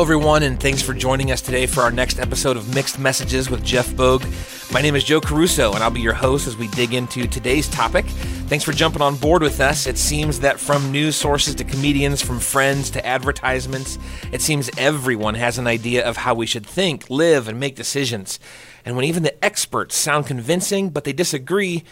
Hello, everyone, and thanks for joining us today for our next episode of Mixed Messages with Jeff Bogue. My name is Joe Caruso, and I'll be your host as we dig into today's topic. Thanks for jumping on board with us. It seems that from news sources to comedians, from friends to advertisements, it seems everyone has an idea of how we should think, live, and make decisions. And when even the experts sound convincing, but they disagree,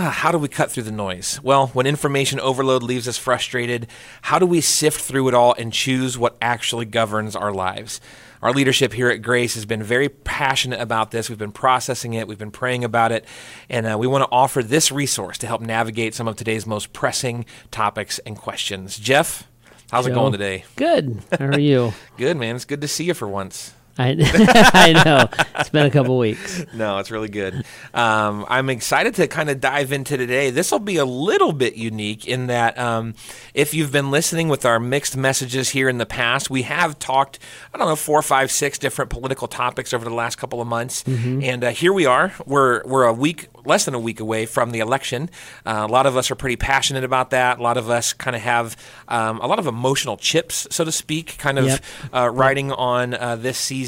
how do we cut through the noise? Well, when information overload leaves us frustrated, how do we sift through it all and choose what actually governs our lives? Our leadership here at Grace has been very passionate about this. We've been processing it, we've been praying about it, and uh, we want to offer this resource to help navigate some of today's most pressing topics and questions. Jeff, how's Joe. it going today? Good. How are you? Good, man. It's good to see you for once. I, I know. It's been a couple weeks. No, it's really good. Um, I'm excited to kind of dive into today. This will be a little bit unique in that um, if you've been listening with our mixed messages here in the past, we have talked, I don't know, four, five, six different political topics over the last couple of months. And uh, here we are. We're, we're a week, less than a week away from the election. Uh, a lot of us are pretty passionate about that. A lot of us kind of have um, a lot of emotional chips, so to speak, kind of Yep. uh, riding on uh, this season.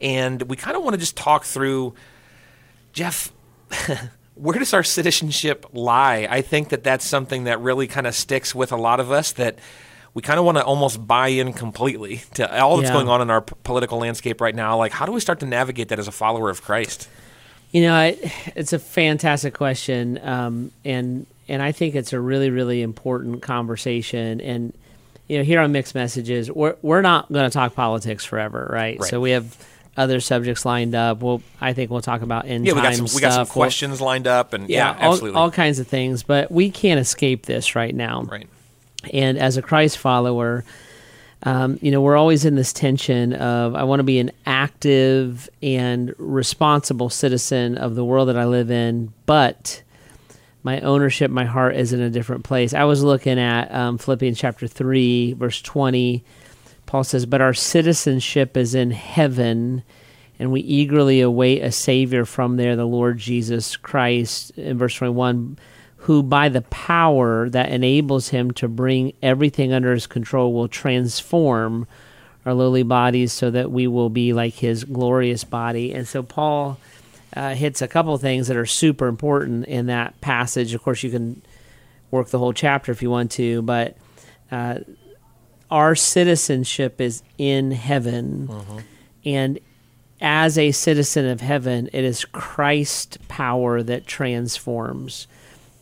And we kind of want to just talk through, Jeff, where does our citizenship lie? I think that that's something that really kind of sticks with a lot of us that we kind of want to almost buy in completely to all that's Yeah. going on in our p- political landscape right now. Like, how do we start to navigate that as a follower of Christ? You know, I, it's a fantastic question, um, and and I think it's a really really important conversation. And you know, here on Mixed Messages, we're we're not going to talk politics forever, right? Right. So we have other subjects lined up. We'll I think we'll talk about end Yeah, we got some we got some stuff. We'll- questions lined up, and yeah, yeah, all, absolutely, all kinds of things. But we can't escape this right now. right. And as a Christ follower, um, you know, we're always in this tension of I want to be an active and responsible citizen of the world that I live in, but my ownership, my heart is in a different place. I was looking at um, Philippians chapter 3, verse 20. Paul says, But our citizenship is in heaven, and we eagerly await a Savior from there, the Lord Jesus Christ. In verse 21, who by the power that enables him to bring everything under his control will transform our lowly bodies so that we will be like his glorious body. And so Paul uh, hits a couple of things that are super important in that passage. Of course, you can work the whole chapter if you want to, but uh, our citizenship is in heaven. And as a citizen of heaven, it is Christ power that transforms.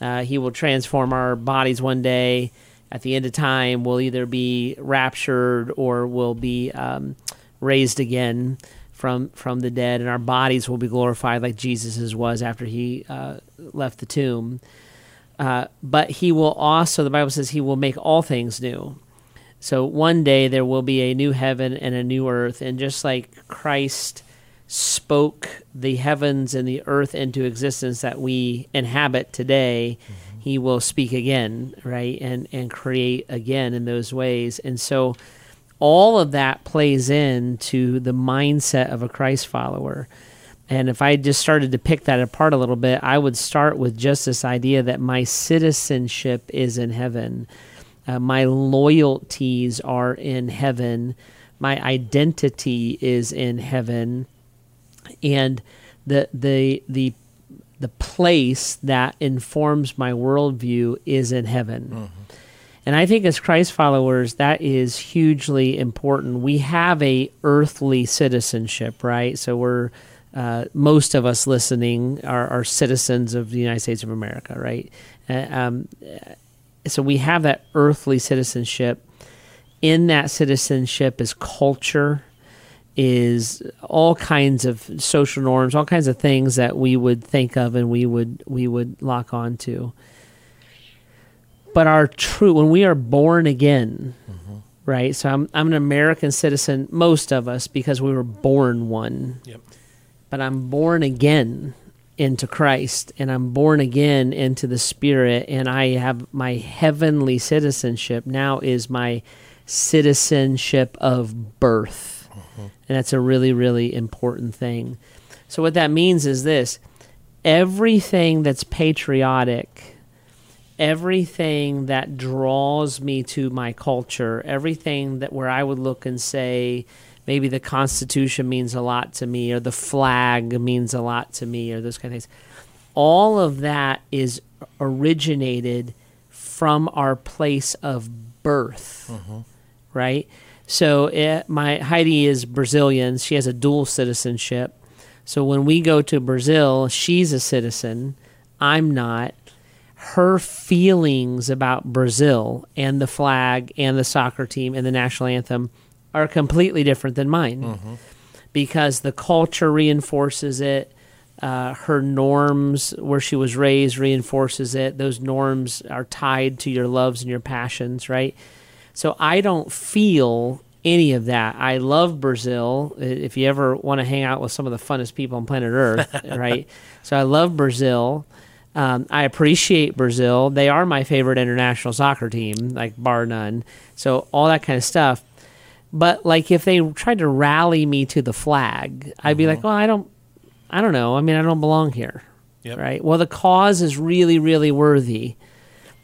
Uh, he will transform our bodies one day. At the end of time, we'll either be raptured or we'll be um, raised again from from the dead, and our bodies will be glorified like Jesus's was after he uh, left the tomb. Uh, but he will also, the Bible says, he will make all things new. So one day there will be a new heaven and a new earth, and just like Christ spoke the heavens and the earth into existence that we inhabit today, he will speak again, right? And and create again in those ways. And so all of that plays into the mindset of a Christ follower. And if I just started to pick that apart a little bit, I would start with just this idea that my citizenship is in heaven. Uh, my loyalties are in heaven. My identity is in heaven. And the the the the place that informs my worldview is in heaven. And I think as Christ followers, that is hugely important. We have a earthly citizenship, right? So we're uh, most of us listening are, are citizens of the United States of America, right? Uh, um, so we have that earthly citizenship. In that citizenship is culture, is all kinds of social norms, all kinds of things that we would think of and we would we would lock on to. But our true when we are born again, mm-hmm. right? So I'm I'm an American citizen, most of us, because we were born one. Yep. But I'm born again into Christ and I'm born again into the Spirit and I have my heavenly citizenship now is my citizenship of birth. Mm-hmm. And that's a really, really important thing. So, what that means is this everything that's patriotic everything that draws me to my culture, everything that where I would look and say, maybe the Constitution means a lot to me, or the flag means a lot to me, or those kind of things. All of that is originated from our place of birth, mm-hmm. right? So it, my Heidi is Brazilian. She has a dual citizenship. So when we go to Brazil, she's a citizen. I'm not. Her feelings about Brazil and the flag and the soccer team and the national anthem are completely different than mine because the culture reinforces it. Uh, her norms, where she was raised, reinforces it. Those norms are tied to your loves and your passions, right? So I don't feel any of that. I love Brazil. If you ever want to hang out with some of the funnest people on planet Earth, right? So I love Brazil. Um, I appreciate Brazil. They are my favorite international soccer team, like bar none. So all that kind of stuff. But like if they tried to rally me to the flag, I'd be like, well, I don't, I don't know. I mean, I don't belong here, Yep. right? Well, the cause is really, really worthy.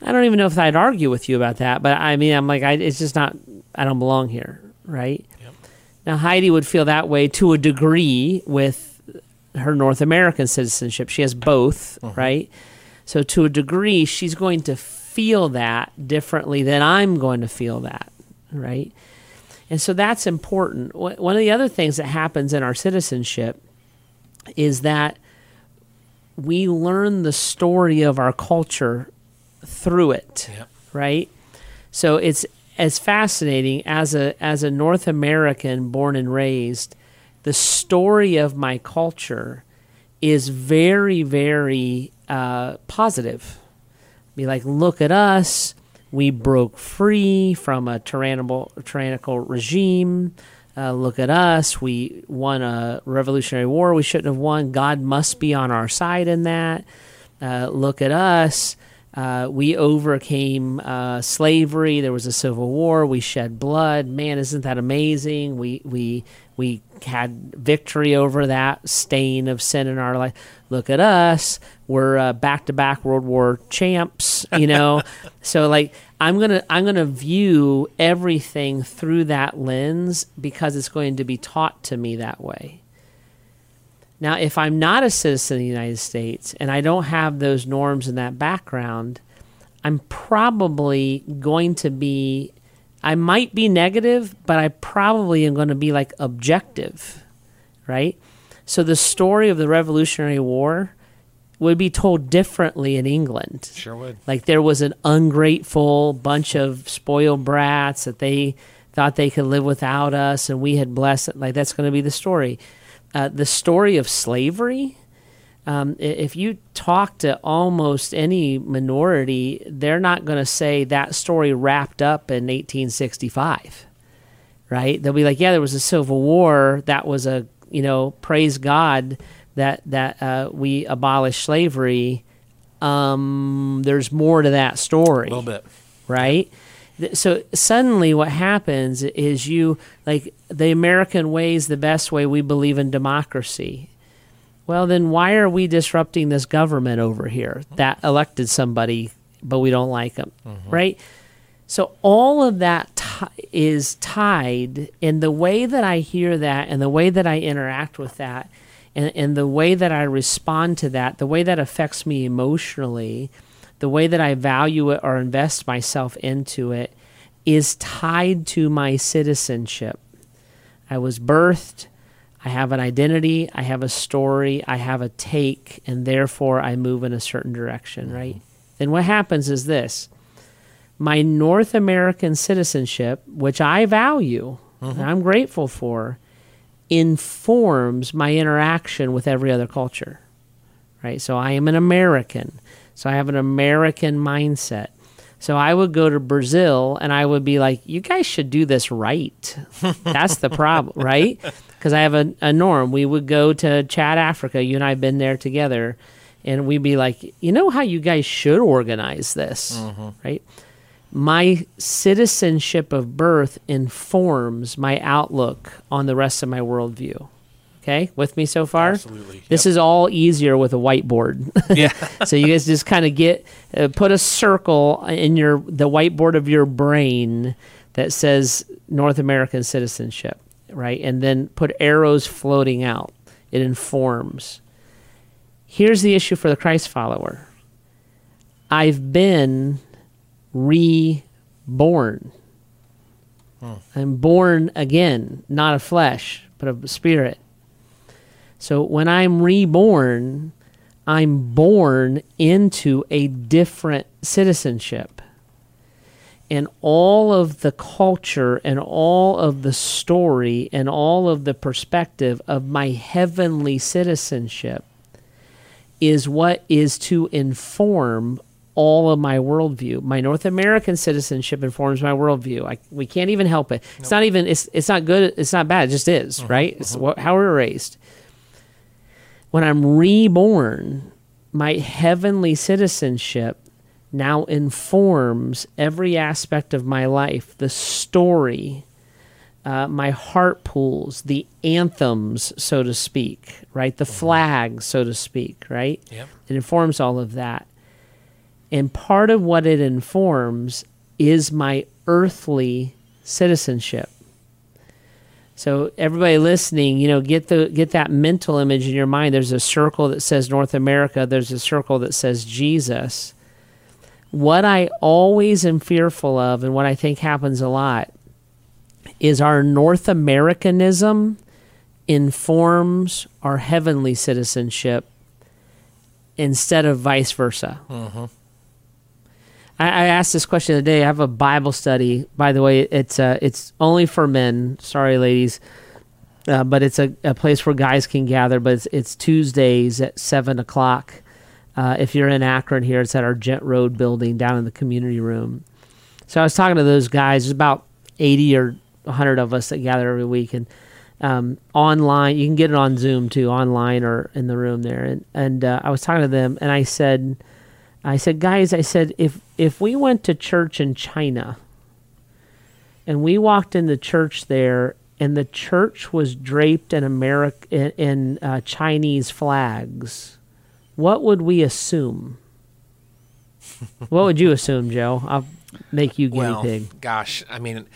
I don't even know if I'd argue with you about that, but I mean, I'm like, I, it's just not. I don't belong here, right? Yep. Now Heidi would feel that way to a degree with her North American citizenship. She has both, uh-huh. right? So to a degree, she's going to feel that differently than I'm going to feel that, right? And so that's important. One of the other things that happens in our citizenship is that we learn the story of our culture through it, Yep. right? So it's as fascinating as a as a North American born and raised, the story of my culture is very very uh, positive. Be like, look at us. We broke free from a tyrannical tyrannical regime. Uh, look at us. We won a revolutionary war we shouldn't have won. God must be on our side in that. Uh, look at us. Uh, we overcame uh, slavery. There was a civil war. We shed blood. Man, isn't that amazing? We we we had victory over that stain of sin in our life. Look at us. We're back to back World War champs. You know, so like I'm gonna I'm gonna view everything through that lens because it's going to be taught to me that way. Now, if I'm not a citizen of the United States and I don't have those norms and that background, I'm probably going to be, I might be negative, but I probably am going to be like objective, right? So the story of the Revolutionary War would be told differently in England. Sure would. Like there was an ungrateful bunch of spoiled brats that they thought they could live without us and we had blessed it. Like that's going to be the story. Uh, the story of slavery, um, if you talk to almost any minority, they're not going to say that story wrapped up in 1865 right? They'll be like, yeah, there was a civil war. That was a, you know, praise God that that uh, we abolished slavery. Um, there's more to that story, A little bit. right? So suddenly, what happens is you like the American way is the best way. We believe in democracy. Well, then why are we disrupting this government over here that elected somebody, but we don't like them, mm-hmm. right? So all of that ti- is tied in the way that I hear that and the way that I interact with that and, and the way that I respond to that, the way that affects me emotionally, the way that I value it or invest myself into it is tied to my citizenship. I was birthed. I have an identity. I have a story. I have a take, and therefore I move in a certain direction, mm-hmm. right? Then what happens is this my North American citizenship, which I value and mm-hmm. I'm grateful for, informs my interaction with every other culture. Right? So I am an American. So I have an American mindset. So I would go to Brazil and I would be like, you guys should do this right. That's the problem, right? Because I have a, a norm. We would go to Chad, Africa. You and I have been there together. And we'd be like, you know how you guys should organize this, mm-hmm. right? my citizenship of birth informs my outlook on the rest of my worldview. Okay, with me so far? Absolutely. This is all easier with a whiteboard. Yeah. so you guys just kind of get uh, put a circle in your the whiteboard of your brain that says North American citizenship, right? And then put arrows floating out. It informs. Here's the issue for the Christ follower. I've been reborn. I'm born again, not of flesh, but of spirit. So when I'm reborn, I'm born into a different citizenship. And all of the culture and all of the story and all of the perspective of my heavenly citizenship is what is to inform all of my worldview. My North American citizenship informs my worldview. I, we can't even help it. It's not even. It's it's not good. It's not bad. It just is. Uh-huh. Right. It's uh-huh. what, how we're raised. When I'm reborn, my heavenly citizenship now informs every aspect of my life. The story, uh, my heart pools, the anthems, so to speak, right? The flags, so to speak, right? Yep. It informs all of that. And part of what it informs is my earthly citizenship. So everybody listening, you know, get the get that mental image in your mind. There's a circle that says North America, there's a circle that says Jesus. What I always am fearful of and what I think happens a lot is our North Americanism informs our heavenly citizenship instead of vice versa. Mm-hmm. I, asked this question the other day. I have a Bible study. By the way, it's uh, it's only for men. Sorry, ladies, uh, but it's a, a place where guys can gather. But it's, it's Tuesdays at seven o'clock. Uh, if you're in Akron here, it's at our Ghent Road building down in the community room. So I was talking to those guys. There's about eighty or hundred of us that gather every week, and um, online you can get it on Zoom too, online or in the room there. And and uh, I was talking to them, and I said. I said, guys, I said, if if we went to church in China and we walked in the church there and the church was draped in America in, in uh, Chinese flags, what would we assume? what would you assume, Joe? I'll make you guinea Well, pig. gosh, I mean,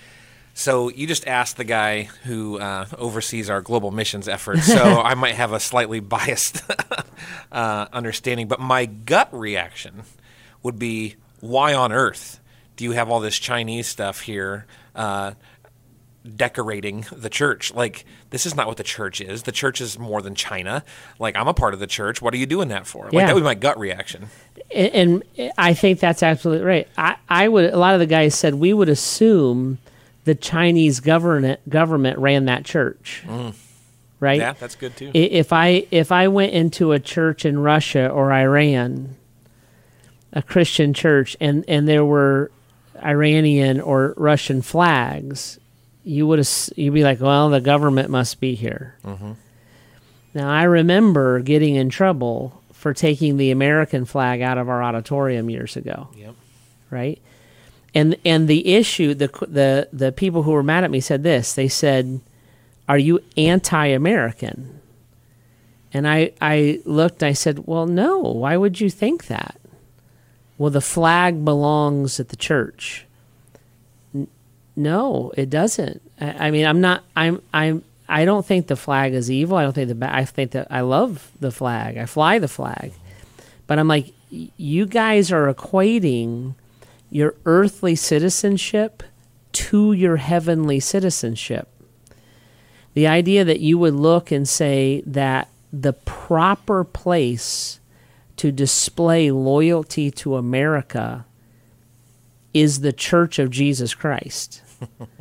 so you just asked the guy who uh, oversees our global missions efforts, so I might have a slightly biased uh, understanding, but my gut reaction would be, why on earth do you have all this Chinese stuff here? Uh, decorating the church. Like, this is not what the church is. The church is more than China. Like, I'm a part of the church. What are you doing that for? Like, Yeah. that would be my gut reaction. and, and I think that's absolutely right. I, I would. A lot of the guys said we would assume the Chinese government government ran that church, mm. right? Yeah, that's good too. If I if I went into a church in Russia or Iran, a Christian church, and and there were Iranian or Russian flags, you would you'd be like, well, the government must be here. Mm-hmm. Now I remember getting in trouble for taking the American flag out of our auditorium years ago Yep. right? And and the issue, the the the people who were mad at me said this. They said, "Are you anti-American?" And I I looked. I said, "Well, no. Why would you think that?" Well, the flag belongs at the church. N- no, it doesn't. I, I mean, I'm not. I'm. I'm. I don't think the flag is evil. I don't think the. I think that I love the flag. I fly the flag. But I'm like, you guys are equating your earthly citizenship to your heavenly citizenship. The idea that you would look and say that the proper place to display loyalty to America is the Church of Jesus Christ.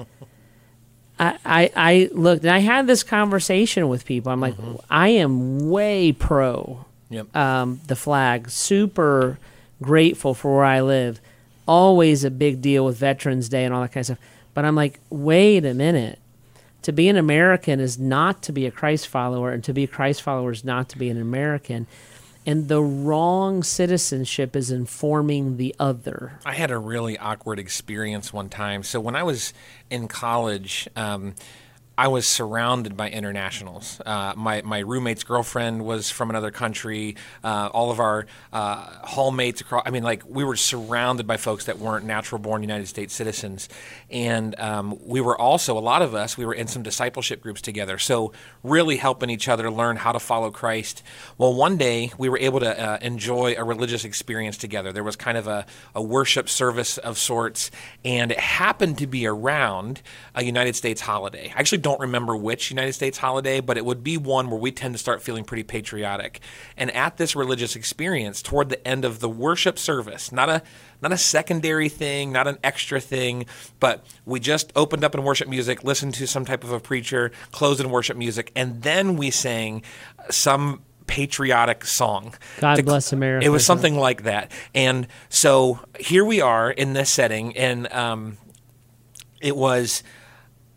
I, I, I looked and I had this conversation with people. I'm like, I am way pro Yep. um, the flag. Super grateful for where I live. Always a big deal with Veterans Day and all that kind of stuff. But I'm like, wait a minute. To be an American is not to be a Christ follower, and to be a Christ follower is not to be an American. And the wrong citizenship is informing the other. I had a really awkward experience one time. So when I was in college, um, I was surrounded by internationals. Uh, my my roommate's girlfriend was from another country. Uh, all of our uh, hallmates across. I mean, like we were surrounded by folks that weren't natural born United States citizens, and um, we were also a lot of us. We were in some discipleship groups together, so really helping each other learn how to follow Christ. Well, one day we were able to uh, enjoy a religious experience together. There was kind of a, a worship service of sorts, and it happened to be around a United States holiday. I actually don't remember which United States holiday, but it would be one where we tend to start feeling pretty patriotic. And at this religious experience, toward the end of the worship service, not a not a secondary thing, not an extra thing, but we just opened up in worship music, listened to some type of a preacher, closed in worship music, and then we sang some patriotic song. God bless America. It was something like that. And so here we are in this setting, and um, it was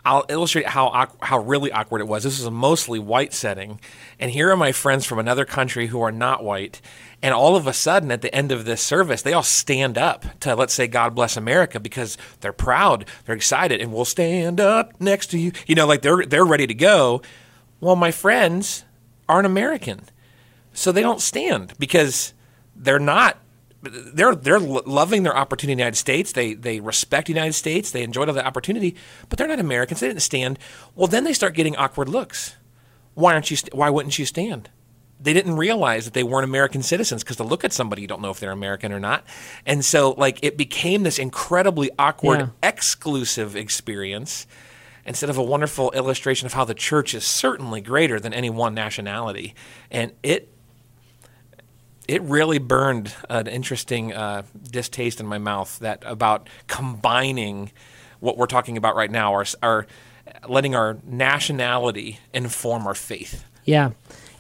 I'll illustrate how how really awkward it was. This is a mostly white setting, and here are my friends from another country who are not white. And all of a sudden, at the end of this service, they all stand up to let's say "God bless America" because they're proud, they're excited, and we'll stand up next to you. You know, like they're they're ready to go. Well, my friends aren't American, so they don't stand because they're not they're they're loving their opportunity in the United States. They they respect the United States. They enjoyed all the opportunity, but they're not Americans. They didn't stand. Well, then they start getting awkward looks. Why aren't you? St- why wouldn't you stand? They didn't realize that they weren't American citizens because to look at somebody, you don't know if they're American or not. And so, like, it became this incredibly awkward, yeah. exclusive experience instead of a wonderful illustration of how the church is certainly greater than any one nationality. And it it really burned an interesting uh, distaste in my mouth that about combining what we're talking about right now, our, our letting our nationality inform our faith. Yeah.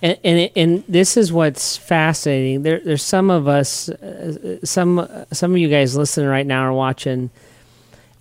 And, and, and this is what's fascinating. There, there's some of us, uh, some some of you guys listening right now are watching,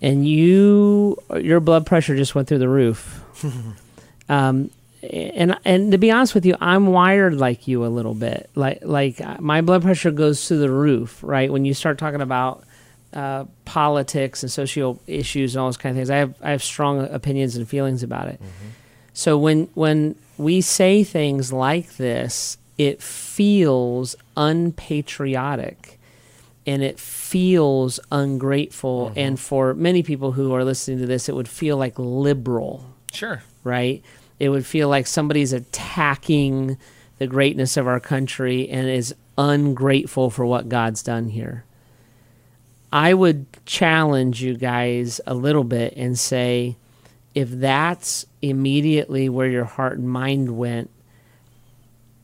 and you your blood pressure just went through the roof. um, and and to be honest with you, I'm wired like you a little bit. Like like uh, my blood pressure goes to the roof, right? When you start talking about uh, politics and social issues and all those kind of things, I have I have strong opinions and feelings about it. Mm-hmm. So when when we say things like this, it feels unpatriotic and it feels ungrateful. Mm-hmm. And for many people who are listening to this, it would feel like liberal. Sure. Right? It would feel like somebody's attacking the greatness of our country and is ungrateful for what God's done here. I would challenge you guys a little bit and say, if that's immediately where your heart and mind went,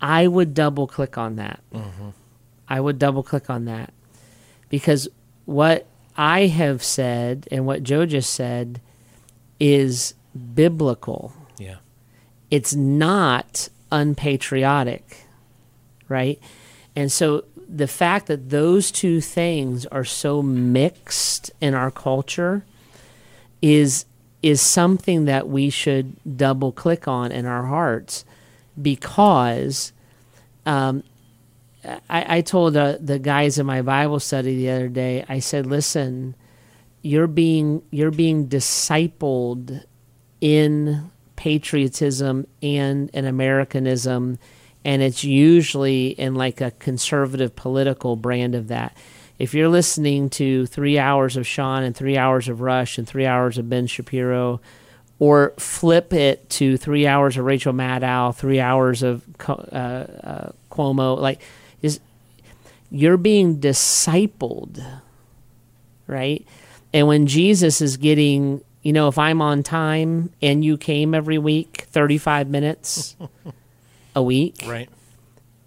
I would double click on that. Mm-hmm. I would double click on that because what I have said and what Joe just said is biblical it's not unpatriotic, right? And so the fact that those two things are so mixed in our culture is is something that we should double click on in our hearts because um, I, I, told uh, the guys in my Bible study the other day. I said, "Listen, you're being you're being discipled in patriotism and an Americanism, and it's usually in like a conservative political brand of that. If you're listening to three hours of Sean and three hours of Rush and three hours of Ben Shapiro, or flip it to three hours of Rachel Maddow, three hours of uh, uh, Cuomo, like is you're being discipled, right? And when Jesus is getting you know, if I'm on time and you came every week, 35 minutes a week. Right.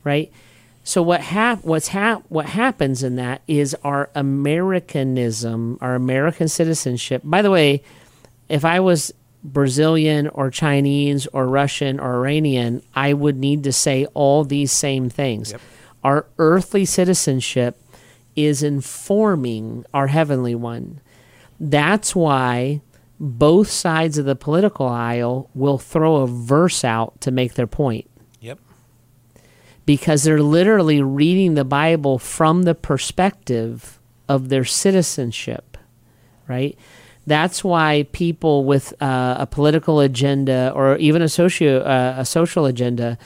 Right. So what hap- what's hap- what happens in that is our Americanism, our American citizenship. By the way, if I was Brazilian or Chinese or Russian or Iranian, I would need to say all these same things. Yep. Our earthly citizenship is informing our heavenly one. That's why both sides of the political aisle will throw a verse out to make their point. Yep. Because they're literally reading the Bible from the perspective of their citizenship, right? That's why people with uh, a political agenda or even a socio uh, a social agenda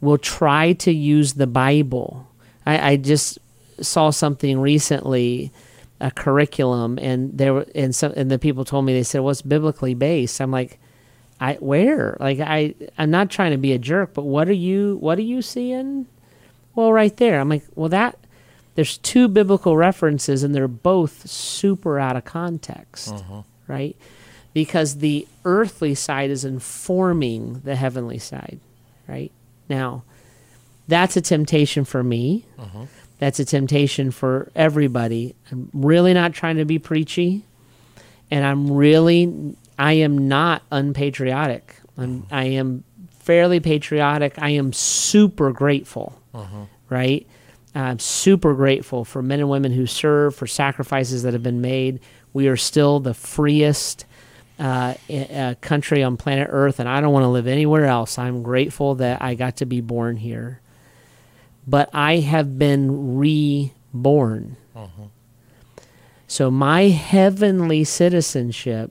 will try to use the Bible. I, I just saw something recently, a curriculum, and there were and some and the people told me they said, "What's biblically based?" I'm like, "I where? Like I I'm not trying to be a jerk, but what are you what are you seeing?" Well, right there. I'm like, "Well, that." There's two biblical references, and they're both super out of context, mm-hmm. right? Because the earthly side is informing the heavenly side, right? Now, that's a temptation for me. Mm-hmm. That's a temptation for everybody. I'm really not trying to be preachy, and I'm really, I am not unpatriotic. I'm, I am fairly patriotic. I am super grateful, right? I'm super grateful for men and women who serve, for sacrifices that have been made. We are still the freest uh, uh, country on planet Earth, and I don't want to live anywhere else. I'm grateful that I got to be born here. But I have been reborn. So my heavenly citizenship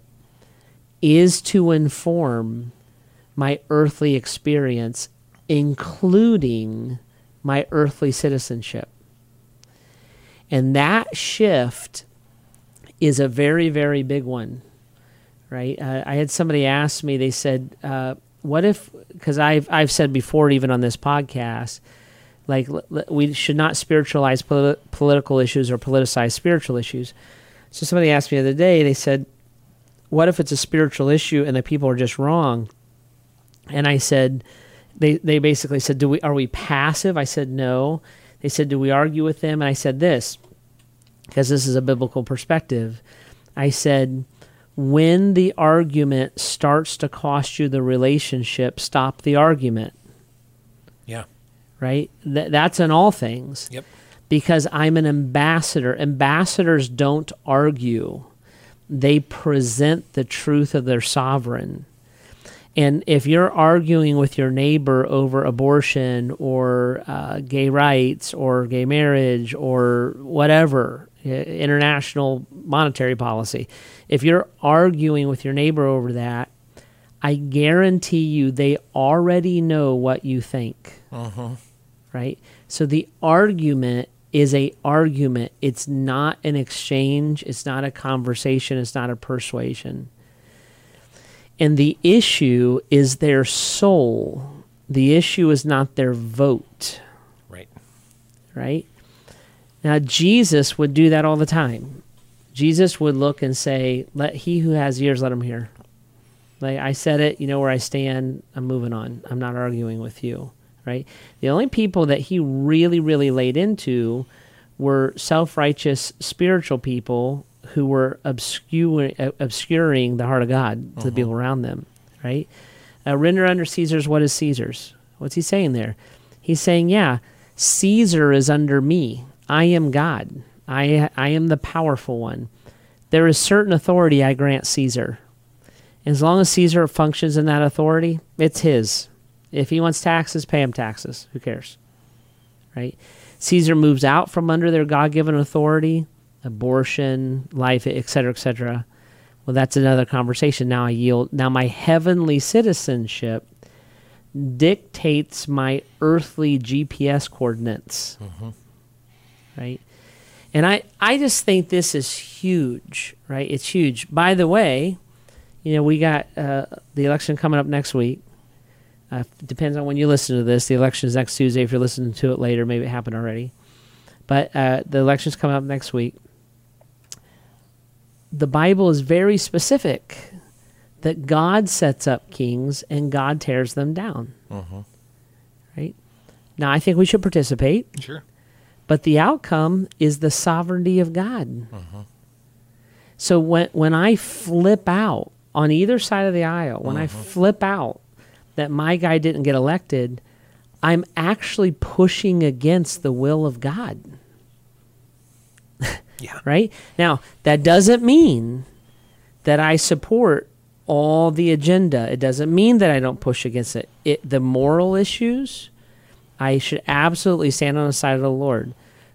is to inform my earthly experience, including my earthly citizenship. And that shift is a very, very big one, right? Uh, I had somebody ask me, they said, uh, what if, because I've, I've said before, even on this podcast, like we should not spiritualize politi- political issues or politicize spiritual issues. So somebody asked me the other day, they said, what if it's a spiritual issue and the people are just wrong? And I said, they, they basically said, do we, are we passive? I said, no. They said, do we argue with them? And I said this, because this is a biblical perspective. I said, when the argument starts to cost you the relationship, stop the argument, Yeah. Right? Th- that's in all things Yep. because I'm an ambassador. Ambassadors don't argue, they present the truth of their sovereign. And if you're arguing with your neighbor over abortion or uh, gay rights or gay marriage or whatever, international monetary policy, if you're arguing with your neighbor over that, I guarantee you they already know what you think right? So the argument is a argument. It's not an exchange. It's not a conversation. It's not a persuasion. And the issue is their soul. The issue is not their vote, Right. right? Now Jesus would do that all the time. Jesus would look and say, "Let he who has ears let him hear." Like I said it, you know where I stand. I'm moving on. I'm not arguing with you, right? The only people that he really, really laid into were self-righteous spiritual people who were obscure, uh, obscuring the heart of God to the people around them, right? Uh, render under Caesar's what is Caesar's. What's he saying there? He's saying, yeah, Caesar is under me. I am God. I I am the powerful one. There is certain authority I grant Caesar. As long as Caesar functions in that authority, it's his. If he wants taxes, pay him taxes. Who cares? Right? Caesar moves out from under their God given authority, abortion, life, et cetera, et cetera. Well, that's another conversation. Now I yield. Now my heavenly citizenship dictates my earthly GPS coordinates. Right? And I, I just think this is huge, right? It's huge. By the way, you know, we got uh, the election coming up next week. Uh, depends on when you listen to this. The election is next Tuesday. If you're listening to it later, maybe it happened already. But uh, the election's coming up next week. The Bible is very specific that God sets up kings and God tears them down. Right? Now, I think we should participate. Sure. But the outcome is the sovereignty of God. So when when I flip out on either side of the aisle, when I flip out that my guy didn't get elected, I'm actually pushing against the will of God. Yeah. Right? Now, that doesn't mean that I support all the agenda. It doesn't mean that I don't push against it. it the moral issues, I should absolutely stand on the side of the Lord.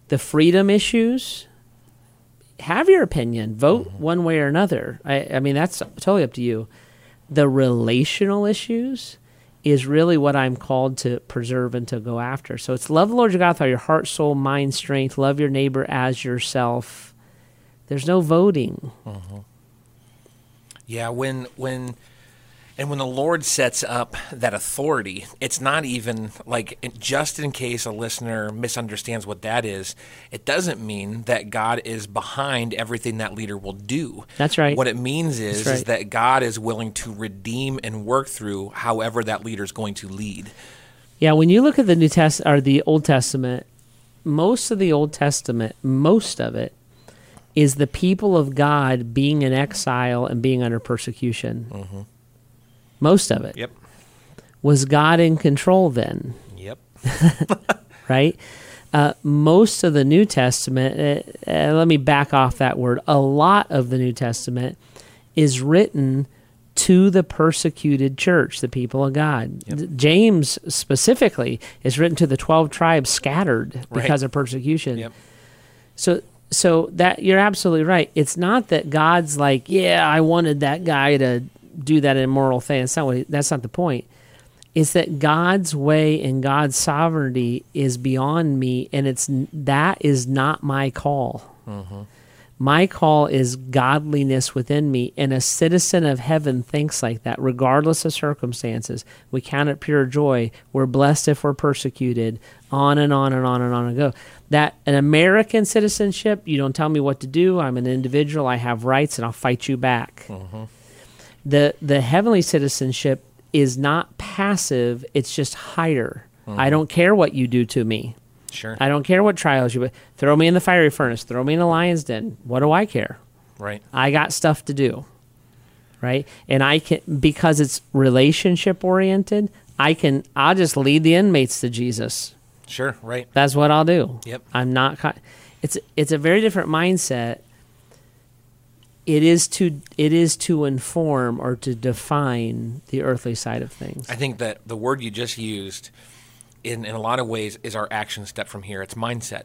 The freedom issues, have your opinion, vote mm-hmm. one way or another. I, I mean, that's totally up to you. The relational issues is really what I'm called to preserve and to go after. So it's love the Lord your God with all your heart, soul, mind, strength. Love your neighbor as yourself. There's no voting. Mm-hmm. Yeah, when when and when the Lord sets up that authority, it's not even like just in case a listener misunderstands what that is, it doesn't mean that God is behind everything that leader will do. That's right. What it means is, right. is that God is willing to redeem and work through however that leader is going to lead. Yeah, when you look at the New Test or the Old Testament, most of the Old Testament, most of it is the people of God being in exile and being under persecution. Mm-hmm. Most of it. Yep. Was God in control then? Yep. right? Uh, most of the New Testament, uh, uh, let me back off that word. A lot of the New Testament is written to the persecuted church, the people of God. D- James specifically is written to the 12 tribes scattered Right. because of persecution. Yep. So so that you're absolutely right. It's not that God's like, yeah, I wanted that guy to do that immoral thing. That's not what he, that's not the point. It's that God's way and God's sovereignty is beyond me, and it's that is not my call. Mm-hmm. My call is godliness within me, and a citizen of heaven thinks like that, regardless of circumstances. We count it pure joy. We're blessed if we're persecuted. On and on and on and on and go. That an American citizenship, you don't tell me what to do. I'm an individual. I have rights, and I'll fight you back. Mm-hmm. The the heavenly citizenship is not passive. It's just higher. I mm-hmm. don't care what you do to me. Sure. I don't care what trials you throw me in the fiery furnace, throw me in a lion's den. What do I care? right. I got stuff to do. Right? And I can because it's relationship oriented, I can I'll just lead the inmates to Jesus. Sure. Right. That's what I'll do. Yep. I'm not it's it's a very different mindset. It is to it is to inform or to define the earthly side of things. I think that the word you just used, in, in a lot of ways, is our action step from here. It's mindset.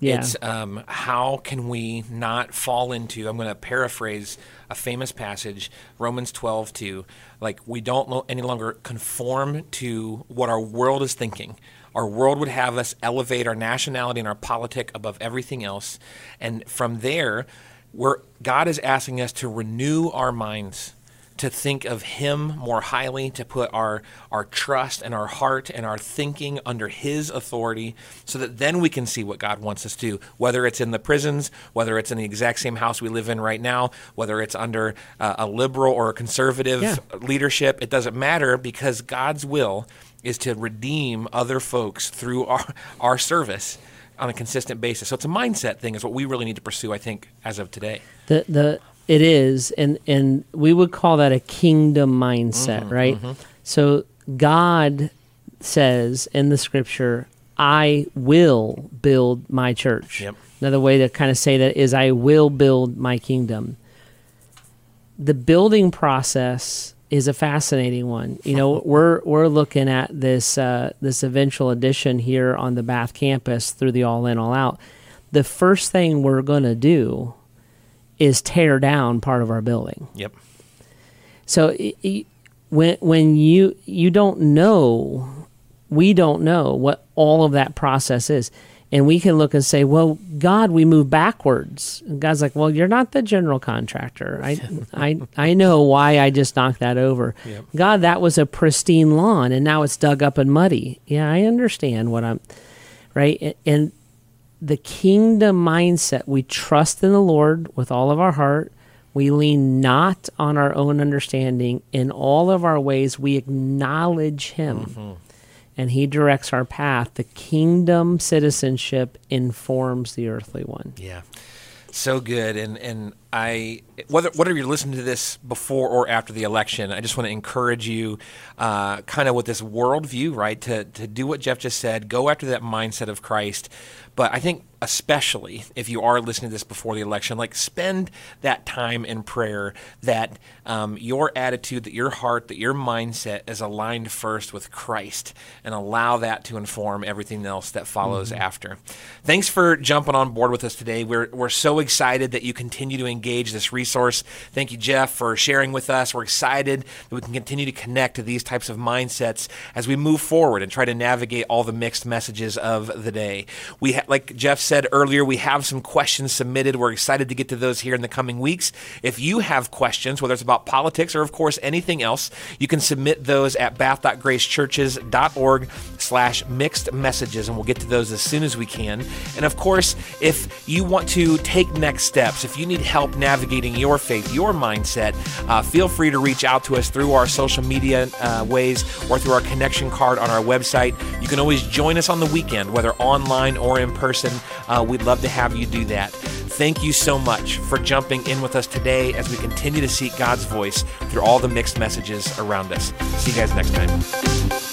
Yeah. It's um, how can we not fall into, I'm going to paraphrase a famous passage, Romans 12, 2. Like, we don't lo- any longer conform to what our world is thinking. Our world would have us elevate our nationality and our politic above everything else. And from there, we're, God is asking us to renew our minds to think of him more highly, to put our our trust and our heart and our thinking under his authority, so that then we can see what God wants us to do. Whether it's in the prisons, whether it's in the exact same house we live in right now, whether it's under uh, a liberal or a conservative Yeah. leadership, it doesn't matter because God's will is to redeem other folks through our our service on a consistent basis. So it's a mindset thing, is what we really need to pursue, I think, as of today. the the it is and and we would call that a kingdom mindset Mm-hmm, right so god says in the scripture i will build my church Yep. another way to kind of say that is i will build my kingdom the building process is a fascinating one. You know, we're we're looking at this uh, this eventual addition here on the Bath campus through the All In All Out. The first thing we're going to do is tear down part of our building. Yep. So i i when when you you don't know, we don't know what all of that process is, and we can look and say, "Well, God, we move backwards." And God's like, "Well, you're not the general contractor. I I I know why I just knocked that over. Yep. God, that was a pristine lawn, and now it's dug up and muddy. Yeah, I understand what I'm right, and the kingdom mindset we trust in the Lord with all of our heart. We lean not on our own understanding. In all of our ways, we acknowledge Him mm-hmm. And He directs our path. The kingdom citizenship informs the earthly one. Yeah. So good. And and I whether whether you're listening to this before or after the election, I just want to encourage you, uh, kind of with this worldview, right? To to do what Jeff just said, go after that mindset of Christ. But I think especially if you are listening to this before the election, like spend that time in prayer that um, your attitude, that your heart, that your mindset is aligned first with Christ and allow that to inform everything else that follows mm-hmm. after. Thanks for jumping on board with us today. We're, we're so excited that you continue to engage this resource. Thank you, Jeff, for sharing with us. We're excited that we can continue to connect to these types of mindsets as we move forward and try to navigate all the mixed messages of the day. We ha- like Jeff said earlier, we have some questions submitted. We're excited to get to those here in the coming weeks. If you have questions, whether it's about politics or, of course, anything else, you can submit those at bath.gracechurches.org slash mixed messages, and we'll get to those as soon as we can. And, of course, if you want to take next steps, if you need help navigating your faith, your mindset, uh, feel free to reach out to us through our social media uh, ways or through our connection card on our website. You can always join us on the weekend, whether online or in person. Uh, we'd love to have you do that. Thank you so much for jumping in with us today as we continue to seek God's voice through all the mixed messages around us. See you guys next time.